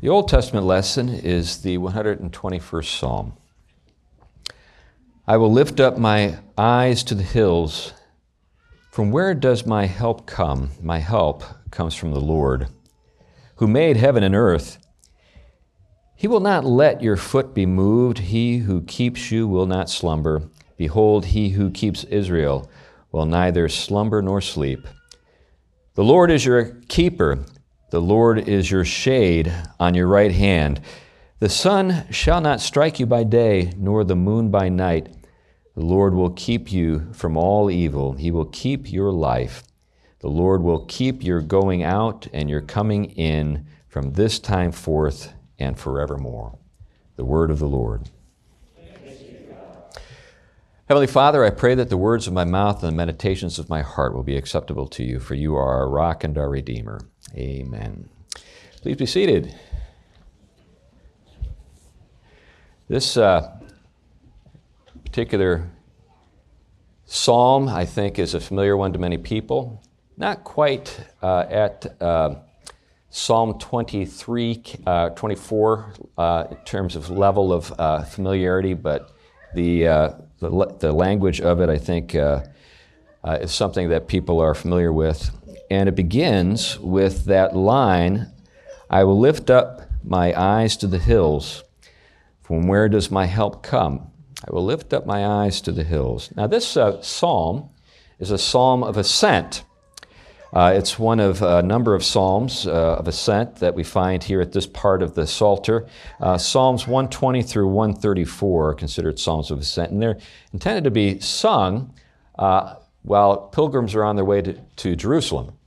The Old Testament lesson is the 121st Psalm. I will lift up my eyes to the hills. From where does my help come? My help comes from the Lord, who made heaven and earth. He will not let your foot be moved. He who keeps you will not slumber. Behold, he who keeps Israel will neither slumber nor sleep. The Lord is your keeper. The Lord is your shade on your right hand. The sun shall not strike you by day, nor the moon by night. The Lord will keep you from all evil. He will keep your life. The Lord will keep your going out and your coming in from this time forth and forevermore. The word of the Lord. Heavenly Father, I pray that the words of my mouth and the meditations of my heart will be acceptable to you, for you are our rock and our redeemer. Amen. Please be seated. This uh, particular psalm, I think, is a familiar one to many people. Not quite uh, at uh, Psalm 23, uh, 24 uh, in terms of level of uh, familiarity, but the, the, the, language of it, I think, is something that people are familiar with. And it begins with that line I will lift up my eyes to the hills. From where does my help come? I will lift up my eyes to the hills. Now, this uh, psalm is a psalm of ascent. Uh, it's one of a number of psalms uh, of ascent that we find here at this part of the Psalter. Uh, psalms 120 through 134 are considered psalms of ascent, and they're intended to be sung uh, while pilgrims are on their way to, to Jerusalem.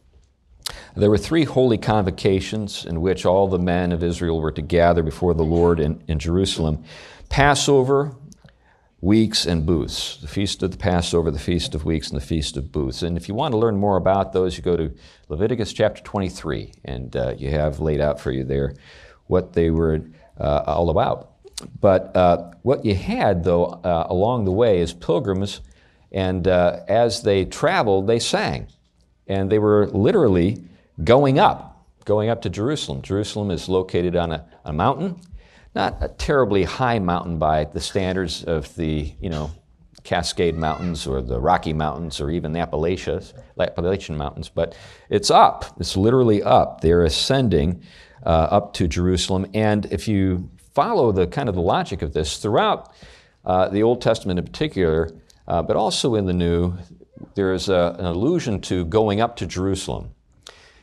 There were three holy convocations in which all the men of Israel were to gather before the Lord in, in Jerusalem Passover, Weeks, and Booths. The Feast of the Passover, the Feast of Weeks, and the Feast of Booths. And if you want to learn more about those, you go to Leviticus chapter 23, and uh, you have laid out for you there what they were uh, all about. But uh, what you had, though, uh, along the way is pilgrims, and uh, as they traveled, they sang. And they were literally going up, going up to Jerusalem. Jerusalem is located on a, a mountain, not a terribly high mountain by the standards of the, you know, Cascade Mountains or the Rocky Mountains or even the Appalachians, Appalachian Mountains, but it's up. It's literally up. They're ascending uh, up to Jerusalem. And if you follow the kind of the logic of this throughout uh, the Old Testament in particular, uh, but also in the New, there is a, an allusion to going up to Jerusalem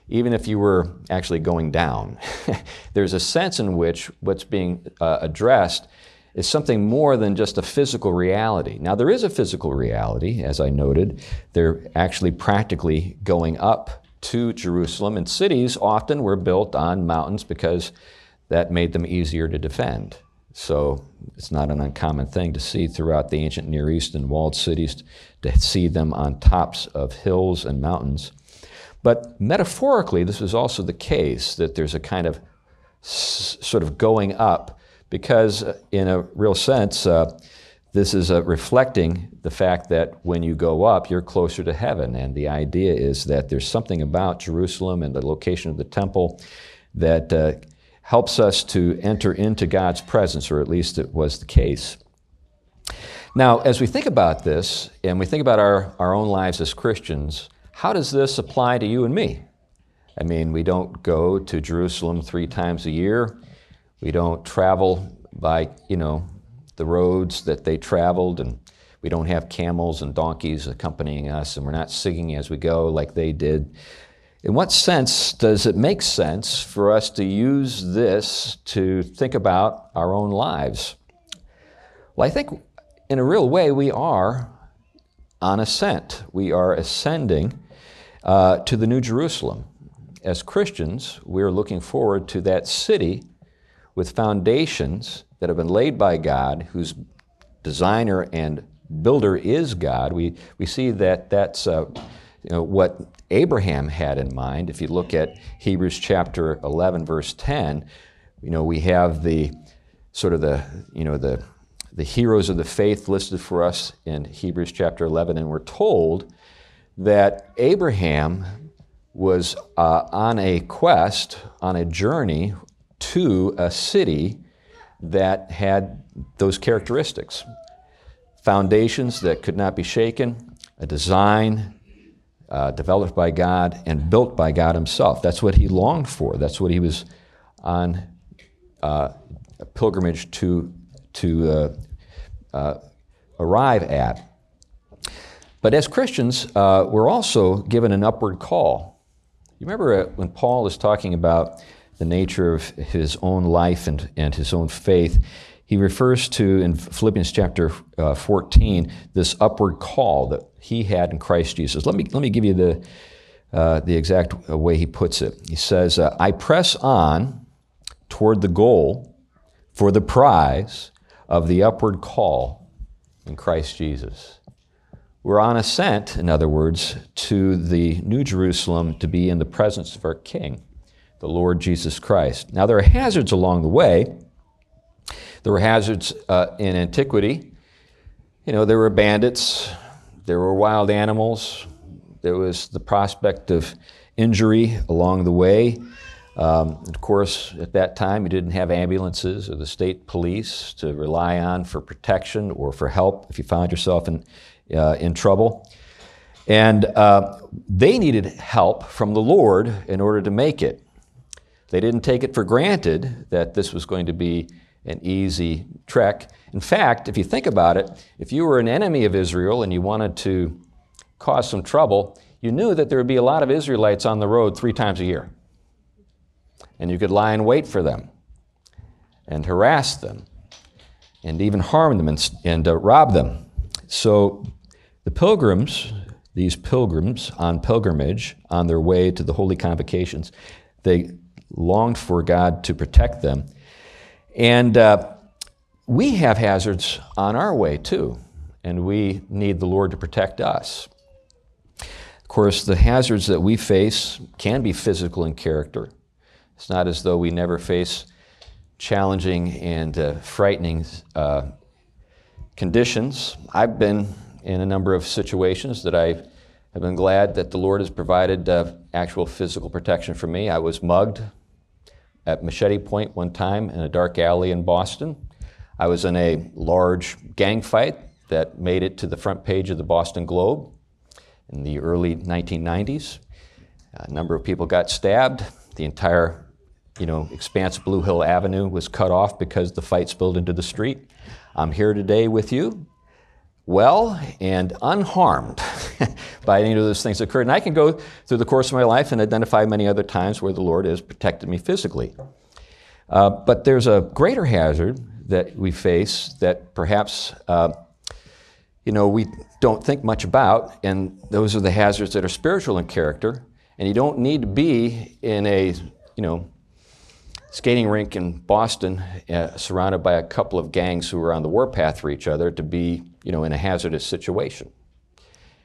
even if you were actually going down. There's a sense in which what's being uh, addressed is something more than just a physical reality. Now, there is a physical reality, as I noted. They're actually practically going up to Jerusalem, and cities often were built on mountains because that made them easier to defend. So it's not an uncommon thing to see throughout the ancient Near East and walled cities to see them on tops of hills and mountains. But metaphorically, this is also the case that there's a kind of sort of going up, because uh, in a real sense, uh, this is uh, reflecting the fact that when you go up, you're closer to heaven. And the idea is that there's something about Jerusalem and the location of the temple that uh, helps us to enter into God's presence, or at least it was the case. Now, as we think about this, and we think about our, our own lives as Christians, how does this apply to you and me? I mean, we don't go to Jerusalem three times a year. We don't travel by, you know, the roads that they traveled, and we don't have camels and donkeys accompanying us, and we're not singing as we go like they did. In what sense does it make sense for us to use this to think about our own lives? Well, I think in a real way we are on ascent. We are ascending uh, to the New Jerusalem. As Christians, we're looking forward to that city with foundations that have been laid by God, whose designer and builder is God. We, we see that that's uh, you know, what Abraham had in mind. If you look at Hebrews chapter 11, verse 10, you know, we have the sort of the, you know, the, the heroes of the faith listed for us in Hebrews chapter 11, and we're told that Abraham was uh, on a quest, on a journey to a city that had those characteristics foundations that could not be shaken, a design uh, developed by God and built by God Himself. That's what He longed for. That's what He was on uh, a pilgrimage to, to uh, uh arrive at. But as Christians, uh, we're also given an upward call. You remember uh, when Paul is talking about the nature of his own life and, and his own faith, he refers to in Philippians chapter uh, 14 this upward call that he had in Christ Jesus. Let me, let me give you the, uh, the exact way he puts it. He says, uh, I press on toward the goal for the prize of the upward call in Christ Jesus. We're on ascent, in other words, to the New Jerusalem to be in the presence of our King, the Lord Jesus Christ. Now, there are hazards along the way. There were hazards uh, in antiquity. You know, there were bandits, there were wild animals, there was the prospect of injury along the way. Um, of course, at that time, you didn't have ambulances or the state police to rely on for protection or for help if you found yourself in, uh, in trouble. And uh, they needed help from the Lord in order to make it. They didn't take it for granted that this was going to be an easy trek. In fact, if you think about it, if you were an enemy of Israel and you wanted to cause some trouble, you knew that there would be a lot of Israelites on the road three times a year. And you could lie in wait for them and harass them and even harm them and, and uh, rob them. So the pilgrims, these pilgrims on pilgrimage on their way to the holy convocations, they longed for God to protect them. And uh, we have hazards on our way too, and we need the Lord to protect us. Of course, the hazards that we face can be physical in character. It's not as though we never face challenging and uh, frightening uh, conditions. I've been in a number of situations that I have been glad that the Lord has provided uh, actual physical protection for me. I was mugged at Machete Point one time in a dark alley in Boston. I was in a large gang fight that made it to the front page of the Boston Globe in the early 1990s. A number of people got stabbed. The entire you know, expanse Blue Hill Avenue was cut off because the fight spilled into the street. I'm here today with you, well and unharmed by any of those things occurred. And I can go through the course of my life and identify many other times where the Lord has protected me physically. Uh, but there's a greater hazard that we face that perhaps uh, you know we don't think much about, and those are the hazards that are spiritual in character. And you don't need to be in a you know skating rink in Boston, uh, surrounded by a couple of gangs who are on the warpath for each other, to be, you know, in a hazardous situation.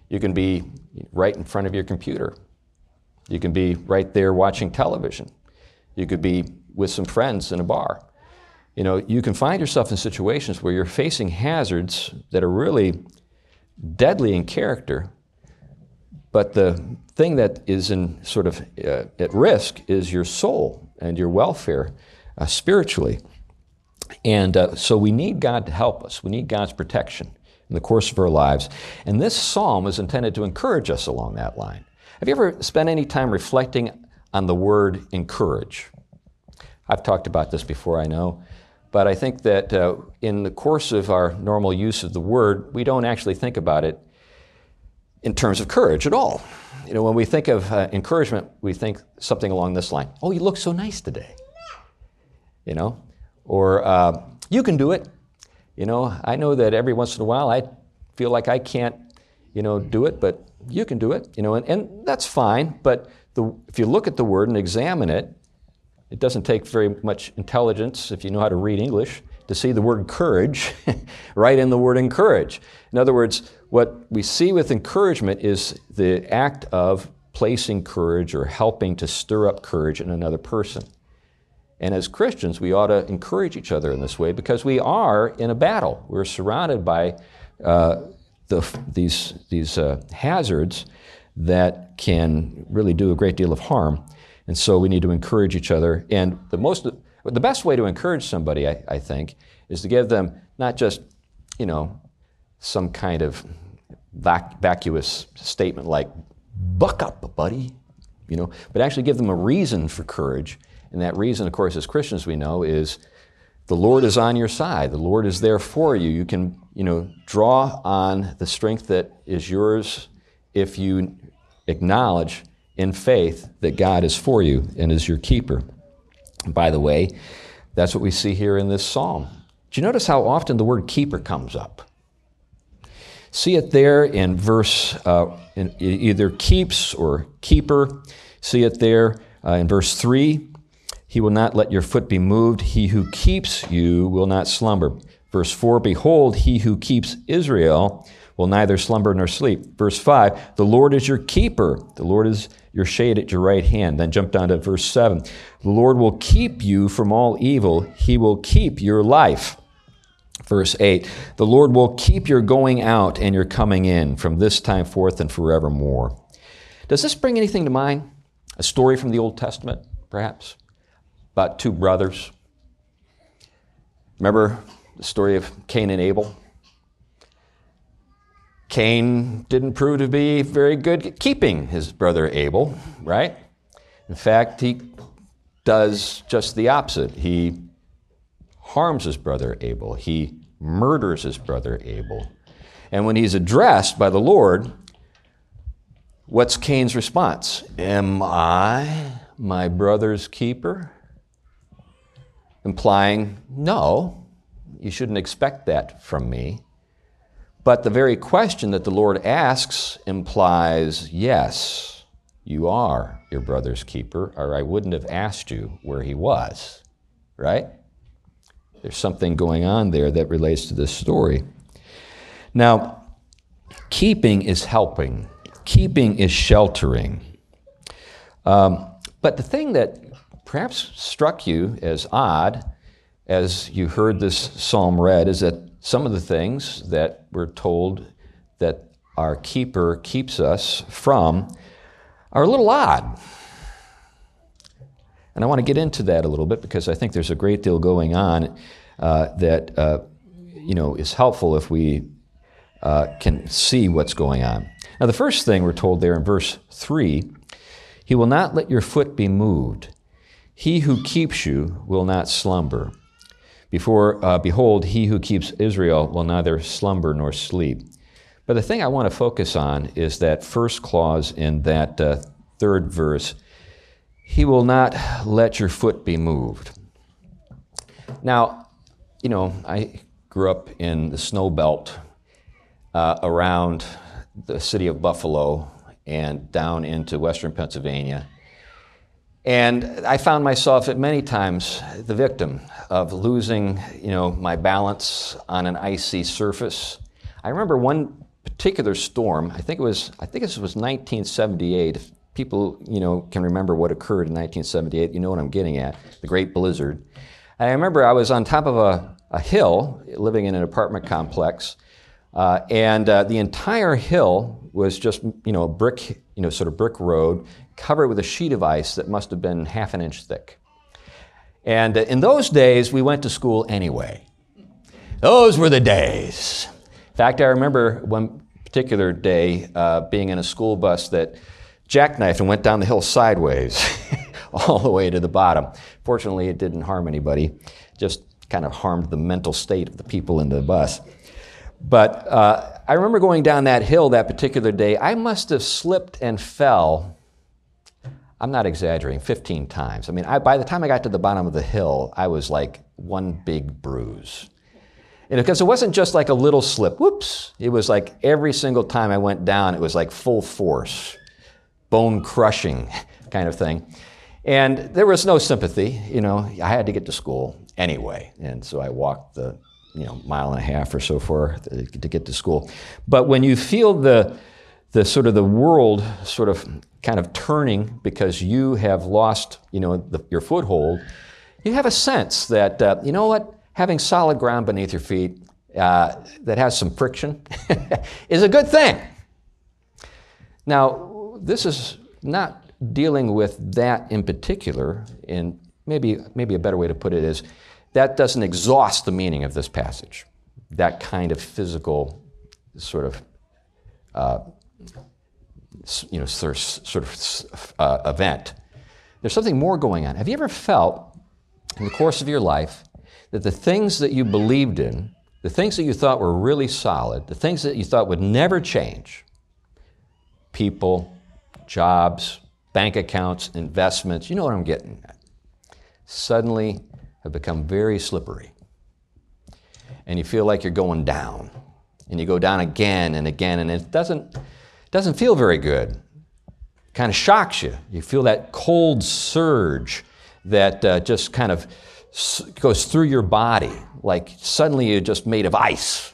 You can be right in front of your computer. You can be right there watching television. You could be with some friends in a bar. You know, you can find yourself in situations where you're facing hazards that are really deadly in character, but the thing that is in sort of uh, at risk is your soul and your welfare uh, spiritually. And uh, so we need God to help us. We need God's protection in the course of our lives. And this psalm is intended to encourage us along that line. Have you ever spent any time reflecting on the word encourage? I've talked about this before, I know. But I think that uh, in the course of our normal use of the word, we don't actually think about it in terms of courage at all. You know, when we think of uh, encouragement, we think something along this line Oh, you look so nice today. You know, or uh, you can do it. You know, I know that every once in a while I feel like I can't, you know, do it, but you can do it. You know, and, and that's fine. But the, if you look at the word and examine it, it doesn't take very much intelligence if you know how to read English to see the word courage right in the word encourage. In other words, what we see with encouragement is the act of placing courage or helping to stir up courage in another person. And as Christians, we ought to encourage each other in this way because we are in a battle. We're surrounded by uh, the, these, these uh, hazards that can really do a great deal of harm. And so we need to encourage each other. And the most the best way to encourage somebody, I, I think, is to give them not just, you know, some kind of vac- vacuous statement like, buck up, buddy, you know, but actually give them a reason for courage. And that reason, of course, as Christians we know is the Lord is on your side. The Lord is there for you. You can, you know, draw on the strength that is yours if you acknowledge in faith that God is for you and is your keeper. By the way, that's what we see here in this psalm. Do you notice how often the word keeper comes up? See it there in verse, uh, in either keeps or keeper. See it there uh, in verse 3. He will not let your foot be moved. He who keeps you will not slumber. Verse 4 Behold, he who keeps Israel will neither slumber nor sleep. Verse 5 The Lord is your keeper. The Lord is your shade at your right hand. Then jump down to verse 7. The Lord will keep you from all evil, He will keep your life. Verse 8 The Lord will keep your going out and your coming in from this time forth and forevermore. Does this bring anything to mind? A story from the Old Testament, perhaps, about two brothers. Remember the story of Cain and Abel? Cain didn't prove to be very good at keeping his brother Abel, right? In fact, he does just the opposite. He harms his brother Abel, he murders his brother Abel. And when he's addressed by the Lord, what's Cain's response? Am I my brother's keeper? Implying, no, you shouldn't expect that from me. But the very question that the Lord asks implies, yes, you are your brother's keeper, or I wouldn't have asked you where he was, right? There's something going on there that relates to this story. Now, keeping is helping, keeping is sheltering. Um, but the thing that perhaps struck you as odd as you heard this psalm read is that some of the things that we're told that our keeper keeps us from are a little odd. And I want to get into that a little bit because I think there's a great deal going on uh, that uh, you know is helpful if we uh, can see what's going on. Now, the first thing we're told there in verse three, he will not let your foot be moved. He who keeps you will not slumber. Before, uh, behold, he who keeps Israel will neither slumber nor sleep. But the thing I want to focus on is that first clause in that uh, third verse He will not let your foot be moved. Now, you know, I grew up in the snow belt uh, around the city of Buffalo and down into western Pennsylvania. And I found myself at many times the victim of losing, you know, my balance on an icy surface. I remember one particular storm. I think it was I think this was 1978. If people, you know, can remember what occurred in 1978, you know what I'm getting at, the Great Blizzard. And I remember I was on top of a, a hill living in an apartment complex, uh, and uh, the entire hill was just, you know, a brick, you know, sort of brick road covered with a sheet of ice that must have been half an inch thick. And uh, in those days, we went to school anyway. Those were the days. In fact, I remember one particular day uh, being in a school bus that jackknifed and went down the hill sideways all the way to the bottom. Fortunately, it didn't harm anybody, just kind of harmed the mental state of the people in the bus. But uh, I remember going down that hill that particular day. I must have slipped and fell I'm not exaggerating, 15 times. I mean, I, by the time I got to the bottom of the hill, I was like one big bruise. And because it wasn't just like a little slip, whoops, it was like every single time I went down, it was like full force, bone crushing kind of thing. And there was no sympathy, you know, I had to get to school anyway. And so I walked the, you know, mile and a half or so far to get to school. But when you feel the, the sort of the world sort of kind of turning because you have lost, you know, the, your foothold, you have a sense that, uh, you know what, having solid ground beneath your feet uh, that has some friction is a good thing. Now, this is not dealing with that in particular and maybe, maybe a better way to put it is that doesn't exhaust the meaning of this passage, that kind of physical sort of, uh, you know, sort of, uh, event. There's something more going on. Have you ever felt in the course of your life that the things that you believed in, the things that you thought were really solid, the things that you thought would never change, people, jobs, bank accounts, investments, you know what I'm getting at, suddenly have become very slippery. And you feel like you're going down. And you go down again and again, and it doesn't, doesn't feel very good. Kind of shocks you. You feel that cold surge that uh, just kind of goes through your body, like suddenly you're just made of ice.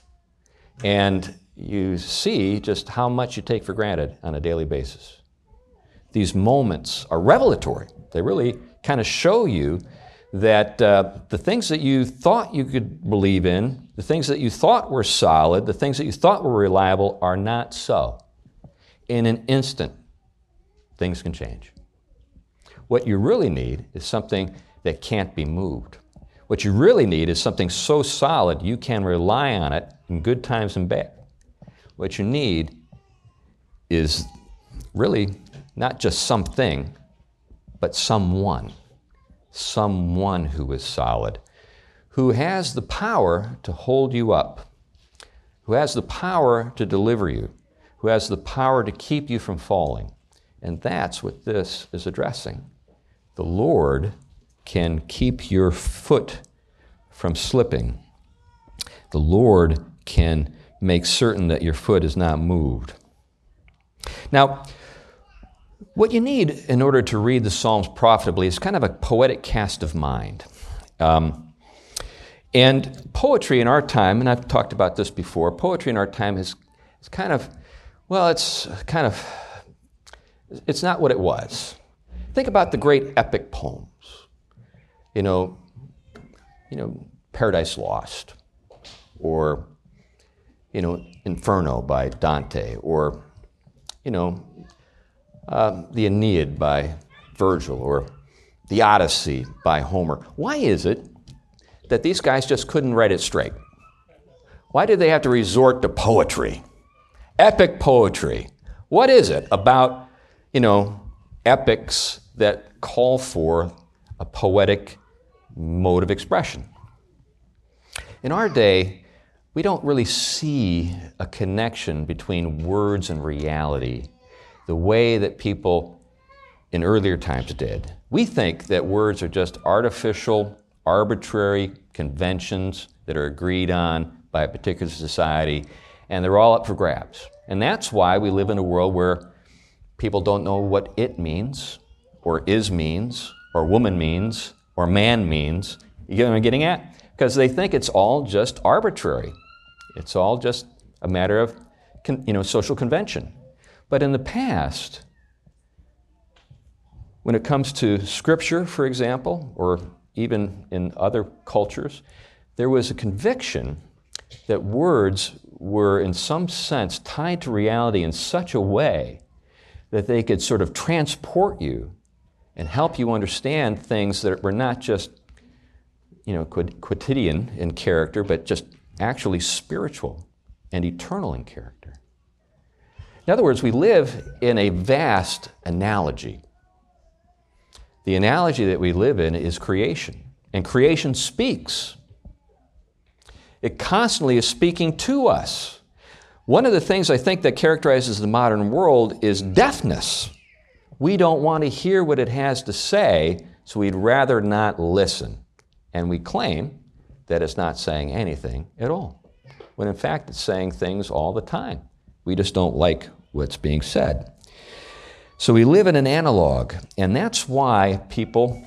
And you see just how much you take for granted on a daily basis. These moments are revelatory. They really kind of show you that uh, the things that you thought you could believe in, the things that you thought were solid, the things that you thought were reliable are not so. In an instant, things can change. What you really need is something that can't be moved. What you really need is something so solid you can rely on it in good times and bad. What you need is really not just something, but someone. Someone who is solid, who has the power to hold you up, who has the power to deliver you, who has the power to keep you from falling. And that's what this is addressing. The Lord can keep your foot from slipping. The Lord can make certain that your foot is not moved. Now, what you need in order to read the Psalms profitably is kind of a poetic cast of mind. Um, and poetry in our time, and I've talked about this before, poetry in our time is, is kind of, well, it's kind of, it's not what it was. Think about the great epic poems. You know, you know, Paradise Lost, or you know, Inferno by Dante, or, you know, um, the Aeneid by Virgil, or the Odyssey by Homer. Why is it that these guys just couldn't write it straight? Why did they have to resort to poetry? Epic poetry. What is it about, you know, epics that call for a poetic mode of expression? In our day, we don't really see a connection between words and reality the way that people in earlier times did. We think that words are just artificial, arbitrary conventions that are agreed on by a particular society, and they're all up for grabs. And that's why we live in a world where people don't know what it means, or is means, or woman means, or man means. You get what I'm getting at? Because they think it's all just arbitrary. It's all just a matter of you know, social convention. But in the past, when it comes to scripture, for example, or even in other cultures, there was a conviction that words were, in some sense, tied to reality in such a way that they could sort of transport you and help you understand things that were not just, you know, quotidian in character, but just actually spiritual and eternal in character. In other words, we live in a vast analogy. The analogy that we live in is creation, and creation speaks. It constantly is speaking to us. One of the things I think that characterizes the modern world is deafness. We don't want to hear what it has to say, so we'd rather not listen. And we claim that it's not saying anything at all, when in fact it's saying things all the time. We just don't like what's being said. So we live in an analog, and that's why people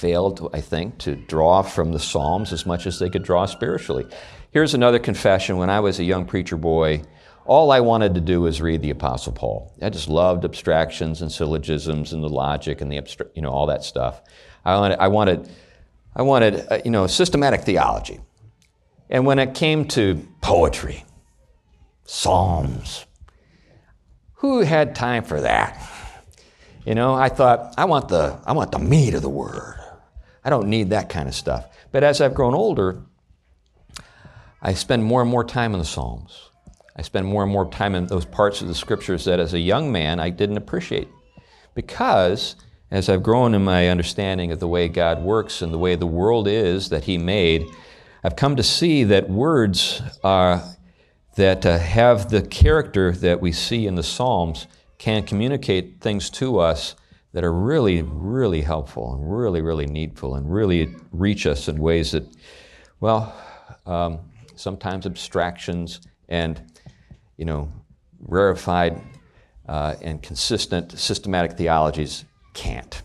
failed, I think, to draw from the Psalms as much as they could draw spiritually. Here's another confession. When I was a young preacher boy, all I wanted to do was read the Apostle Paul. I just loved abstractions and syllogisms and the logic and the abstract, you know, all that stuff. I wanted, I wanted I wanted, uh, you know, systematic theology. And when it came to poetry, psalms, who had time for that? You know, I thought, I want the, I want the meat of the word. I don't need that kind of stuff. But as I've grown older, I spend more and more time in the Psalms. I spend more and more time in those parts of the scriptures that as a young man I didn't appreciate. Because as I've grown in my understanding of the way God works and the way the world is that He made, I've come to see that words are, that uh, have the character that we see in the Psalms can communicate things to us that are really, really helpful and really, really needful and really reach us in ways that, well, um, sometimes abstractions and, you know, rarefied uh, and consistent systematic theologies can't.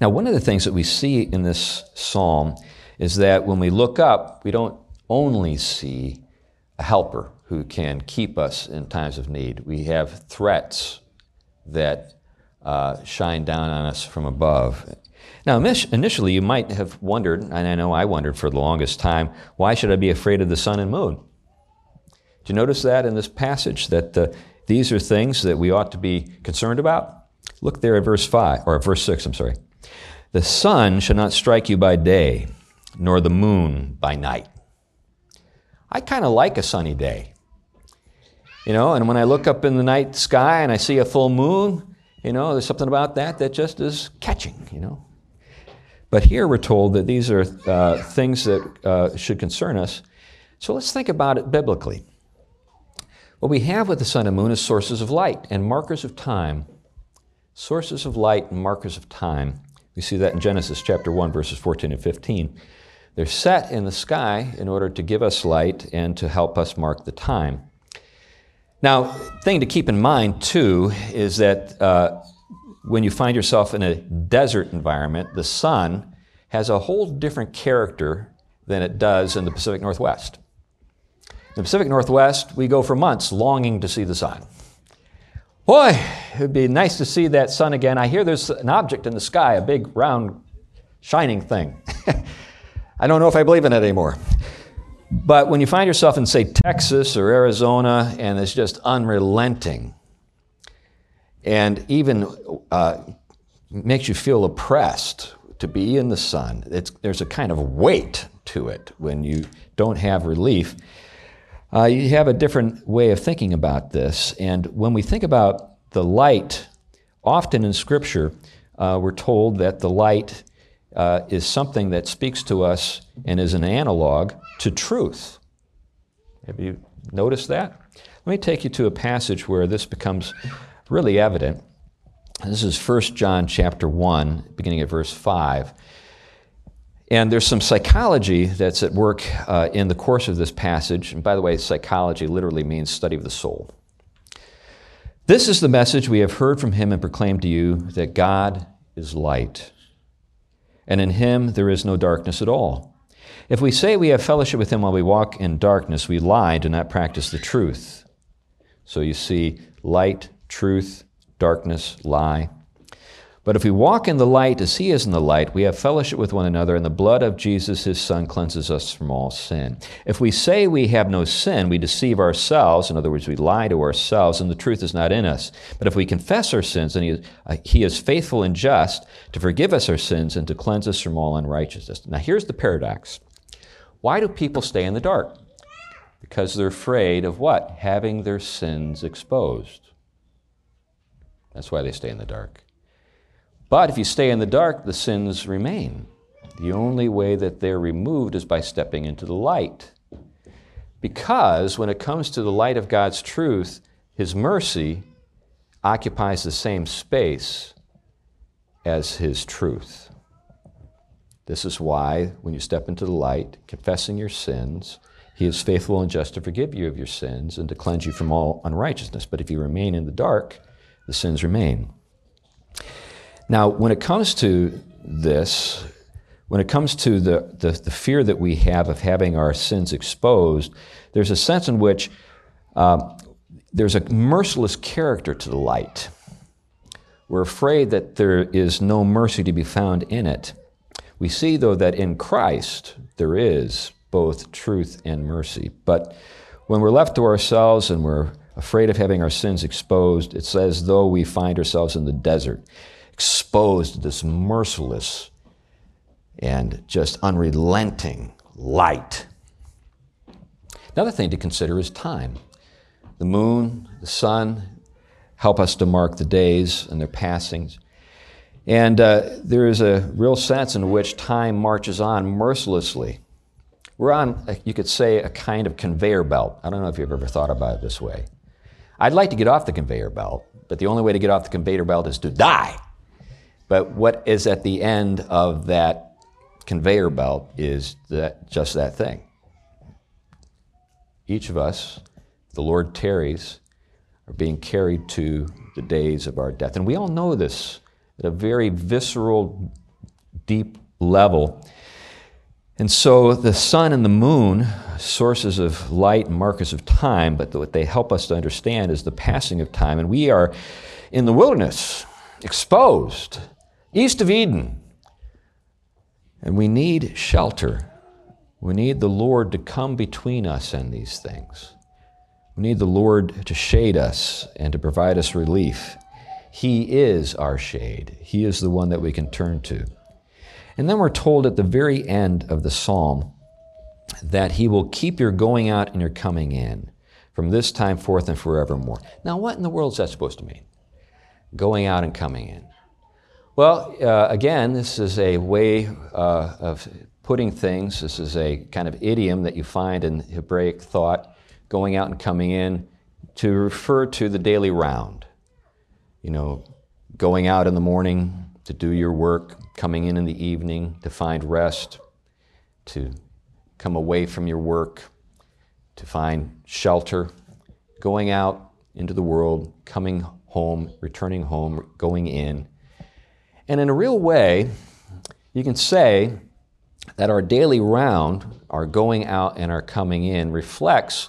Now, one of the things that we see in this psalm is that when we look up, we don't only see a helper who can keep us in times of need. We have threats that uh, shine down on us from above. Now, initially, you might have wondered, and I know I wondered for the longest time, why should I be afraid of the sun and moon? Do you notice that in this passage that uh, these are things that we ought to be concerned about? Look there at verse 5 or verse 6, I'm sorry. The sun shall not strike you by day, nor the moon by night. I kind of like a sunny day. You know, and when I look up in the night sky and I see a full moon, you know, there's something about that that just is catching, you know. But here we're told that these are uh, things that uh, should concern us. So let's think about it biblically. What we have with the sun and moon is sources of light and markers of time. Sources of light and markers of time. We see that in Genesis chapter 1, verses 14 and 15. They're set in the sky in order to give us light and to help us mark the time. Now, thing to keep in mind too is that uh, when you find yourself in a desert environment, the sun has a whole different character than it does in the Pacific Northwest. In the Pacific Northwest, we go for months longing to see the sun. Boy, it would be nice to see that sun again. I hear there's an object in the sky, a big, round, shining thing. I don't know if I believe in it anymore. But when you find yourself in, say, Texas or Arizona, and it's just unrelenting, and even uh, makes you feel oppressed to be in the sun, there's a kind of weight to it when you don't have relief. Uh, you have a different way of thinking about this. And when we think about the light, often in Scripture, uh, we're told that the light uh, is something that speaks to us and is an analog to truth. Have you noticed that? Let me take you to a passage where this becomes really evident. This is 1 John chapter 1, beginning at verse 5. And there's some psychology that's at work uh, in the course of this passage. And by the way, psychology literally means study of the soul. This is the message we have heard from him and proclaimed to you that God is light, and in him there is no darkness at all. If we say we have fellowship with him while we walk in darkness, we lie, do not practice the truth. So you see, light, truth, darkness, lie. But if we walk in the light as he is in the light, we have fellowship with one another, and the blood of Jesus, his Son, cleanses us from all sin. If we say we have no sin, we deceive ourselves. In other words, we lie to ourselves, and the truth is not in us. But if we confess our sins, then he is, uh, he is faithful and just to forgive us our sins and to cleanse us from all unrighteousness. Now, here's the paradox why do people stay in the dark? Because they're afraid of what? Having their sins exposed. That's why they stay in the dark. But if you stay in the dark, the sins remain. The only way that they're removed is by stepping into the light. Because when it comes to the light of God's truth, His mercy occupies the same space as His truth. This is why, when you step into the light, confessing your sins, He is faithful and just to forgive you of your sins and to cleanse you from all unrighteousness. But if you remain in the dark, the sins remain. Now, when it comes to this, when it comes to the, the, the, fear that we have of having our sins exposed, there's a sense in which uh, there's a merciless character to the light. We're afraid that there is no mercy to be found in it. We see, though, that in Christ there is both truth and mercy. But when we're left to ourselves and we're afraid of having our sins exposed, it's as though we find ourselves in the desert. exposed to this merciless and just unrelenting light. Another thing to consider is time. The moon, the sun help us to mark the days and their passings. And uh, there is a real sense in which time marches on mercilessly. We're on, you could say, a kind of conveyor belt. I don't know if you've ever thought about it this way. I'd like to get off the conveyor belt, but the only way to get off the conveyor belt is to die. But what is at the end of that conveyor belt is that, just that thing. Each of us, the Lord tarries, are being carried to the days of our death. And we all know this at a very visceral, deep level. And so the sun and the moon, sources of light and markers of time, but what they help us to understand is the passing of time. And we are in the wilderness, exposed, east of Eden. And we need shelter. We need the Lord to come between us and these things. We need the Lord to shade us and to provide us relief. He is our shade, He is the one that we can turn to. And then we're told at the very end of the psalm that He will keep your going out and your coming in from this time forth and forevermore. Now, what in the world is that supposed to mean? Going out and coming in. Well, uh, again, this is a way uh, of putting things. This is a kind of idiom that you find in Hebraic thought, going out and coming in, to refer to the daily round. You know, going out in the morning to do your work, coming in in the evening to find rest, to come away from your work, to find shelter, going out into the world, coming home, returning home, going in and in a real way, you can say that our daily round, our going out and our coming in, reflects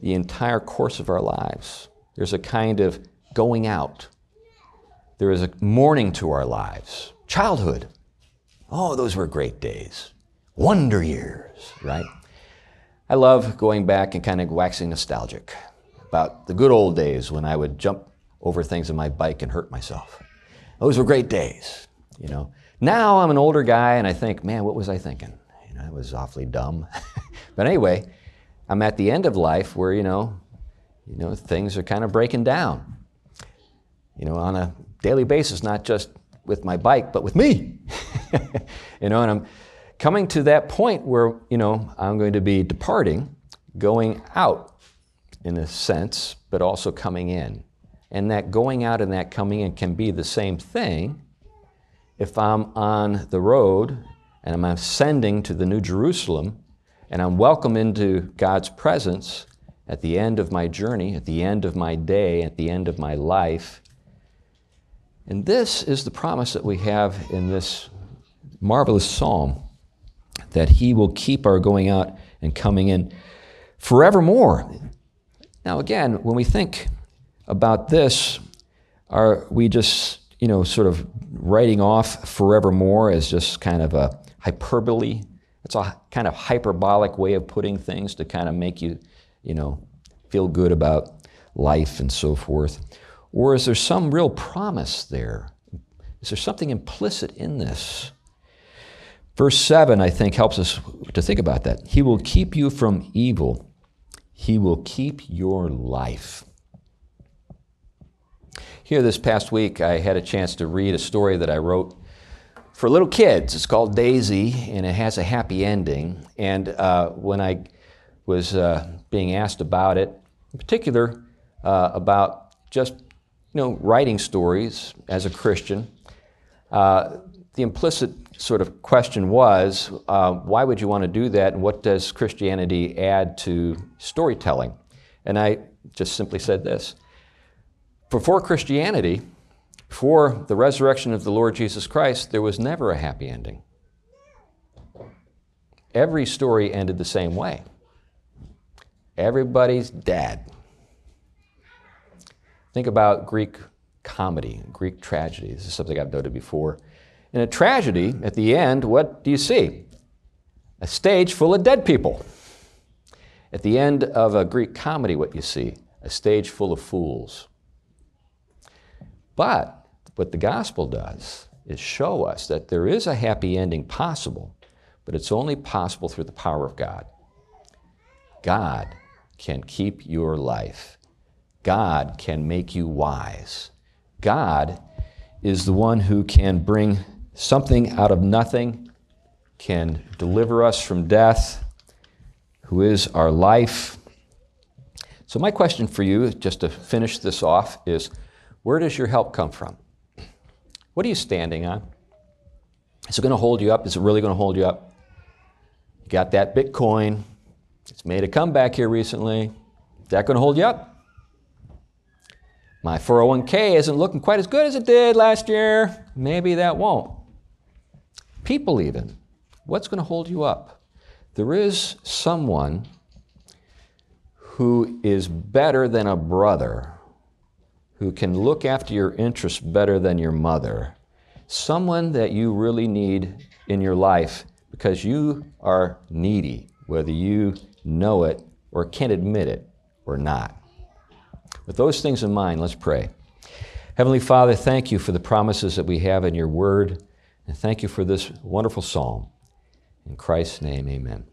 the entire course of our lives. There's a kind of going out, there is a morning to our lives. Childhood. Oh, those were great days. Wonder years, right? I love going back and kind of waxing nostalgic about the good old days when I would jump over things on my bike and hurt myself. Those were great days, you know. Now I'm an older guy and I think, man, what was I thinking? You know, it was awfully dumb. but anyway, I'm at the end of life where, you know, you know, things are kind of breaking down. You know, on a daily basis, not just with my bike, but with me. you know, and I'm coming to that point where, you know, I'm going to be departing, going out in a sense, but also coming in. And that going out and that coming in can be the same thing if I'm on the road and I'm ascending to the New Jerusalem and I'm welcome into God's presence at the end of my journey, at the end of my day, at the end of my life. And this is the promise that we have in this marvelous psalm that He will keep our going out and coming in forevermore. Now, again, when we think about this, are we just, you know, sort of writing off forevermore as just kind of a hyperbole? It's a kind of hyperbolic way of putting things to kind of make you, you know, feel good about life and so forth. Or is there some real promise there? Is there something implicit in this? Verse 7, I think, helps us to think about that. He will keep you from evil, He will keep your life. Here, this past week, I had a chance to read a story that I wrote for little kids. It's called Daisy, and it has a happy ending. And uh, when I was uh, being asked about it, in particular uh, about just you know writing stories as a Christian, uh, the implicit sort of question was, uh, why would you want to do that, and what does Christianity add to storytelling? And I just simply said this before Christianity, before the resurrection of the Lord Jesus Christ, there was never a happy ending. Every story ended the same way. Everybody's dead. Think about Greek comedy, Greek tragedy. This is something I've noted before. In a tragedy, at the end, what do you see? A stage full of dead people. At the end of a Greek comedy, what you see? A stage full of fools. But what the gospel does is show us that there is a happy ending possible, but it's only possible through the power of God. God can keep your life. God can make you wise. God is the one who can bring something out of nothing, can deliver us from death, who is our life. So, my question for you, just to finish this off, is where does your help come from? What are you standing on? Is it going to hold you up? Is it really going to hold you up? You got that Bitcoin. It's made a comeback here recently. Is that going to hold you up? My 401k isn't looking quite as good as it did last year. Maybe that won't. People, even. What's going to hold you up? There is someone who is better than a brother, who can look after your interests better than your mother, someone that you really need in your life because you are needy, whether you know it or can't admit it or not. With those things in mind, let's pray. Heavenly Father, thank you for the promises that we have in your word, and thank you for this wonderful psalm. In Christ's name, amen.